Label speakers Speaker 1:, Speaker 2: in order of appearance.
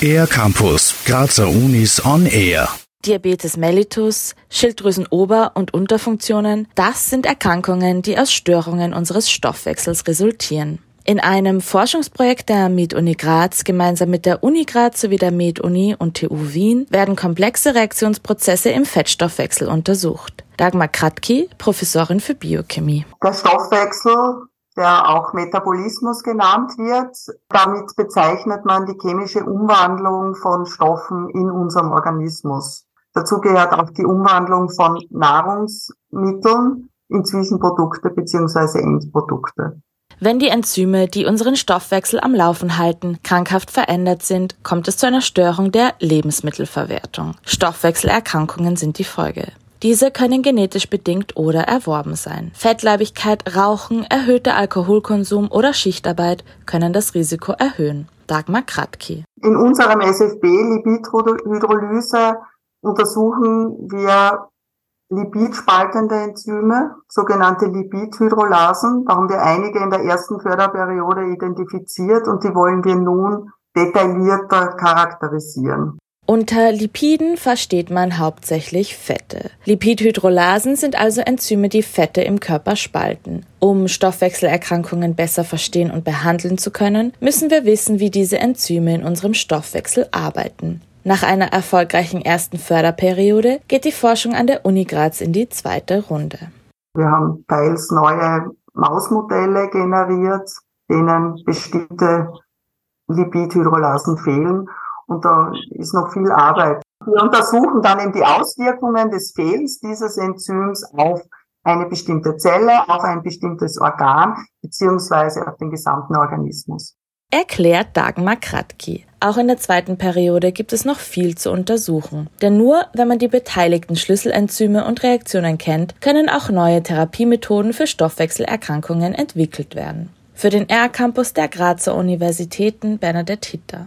Speaker 1: Air Campus, Grazer Unis on Air.
Speaker 2: Diabetes mellitus, Schilddrüsenober- und Unterfunktionen, das sind Erkrankungen, die aus Störungen unseres Stoffwechsels resultieren. In einem Forschungsprojekt der Med-Uni Graz gemeinsam mit der Uni Graz sowie der Med-Uni und TU Wien werden komplexe Reaktionsprozesse im Fettstoffwechsel untersucht. Dagmar Kratki, Professorin für Biochemie.
Speaker 3: Der Stoffwechsel, der auch Metabolismus genannt wird, damit bezeichnet man die chemische Umwandlung von Stoffen in unserem Organismus. Dazu gehört auch die Umwandlung von Nahrungsmitteln in Zwischenprodukte bzw. Endprodukte.
Speaker 2: Wenn die Enzyme, die unseren Stoffwechsel am Laufen halten, krankhaft verändert sind, kommt es zu einer Störung der Lebensmittelverwertung. Stoffwechselerkrankungen sind die Folge. Diese können genetisch bedingt oder erworben sein. Fettleibigkeit, Rauchen, erhöhter Alkoholkonsum oder Schichtarbeit können das Risiko erhöhen. Dagmar Kratki.
Speaker 3: In unserem SFB Lipidhydrolyse untersuchen wir lipidspaltende Enzyme, sogenannte Lipidhydrolasen. Da haben wir einige in der ersten Förderperiode identifiziert und die wollen wir nun detaillierter charakterisieren.
Speaker 2: Unter Lipiden versteht man hauptsächlich Fette. Lipidhydrolasen sind also Enzyme, die Fette im Körper spalten. Um Stoffwechselerkrankungen besser verstehen und behandeln zu können, müssen wir wissen, wie diese Enzyme in unserem Stoffwechsel arbeiten. Nach einer erfolgreichen ersten Förderperiode geht die Forschung an der Uni Graz in die zweite Runde.
Speaker 3: Wir haben teils neue Mausmodelle generiert, denen bestimmte Lipidhydrolasen fehlen. Und da ist noch viel Arbeit. Wir untersuchen dann eben die Auswirkungen des Fehlens dieses Enzyms auf eine bestimmte Zelle, auf ein bestimmtes Organ beziehungsweise auf den gesamten Organismus.
Speaker 2: Erklärt Dagmar Kratki. Auch in der zweiten Periode gibt es noch viel zu untersuchen. Denn nur wenn man die beteiligten Schlüsselenzyme und Reaktionen kennt, können auch neue Therapiemethoden für Stoffwechselerkrankungen entwickelt werden. Für den R-Campus der Grazer Universitäten Bernadette Hitter.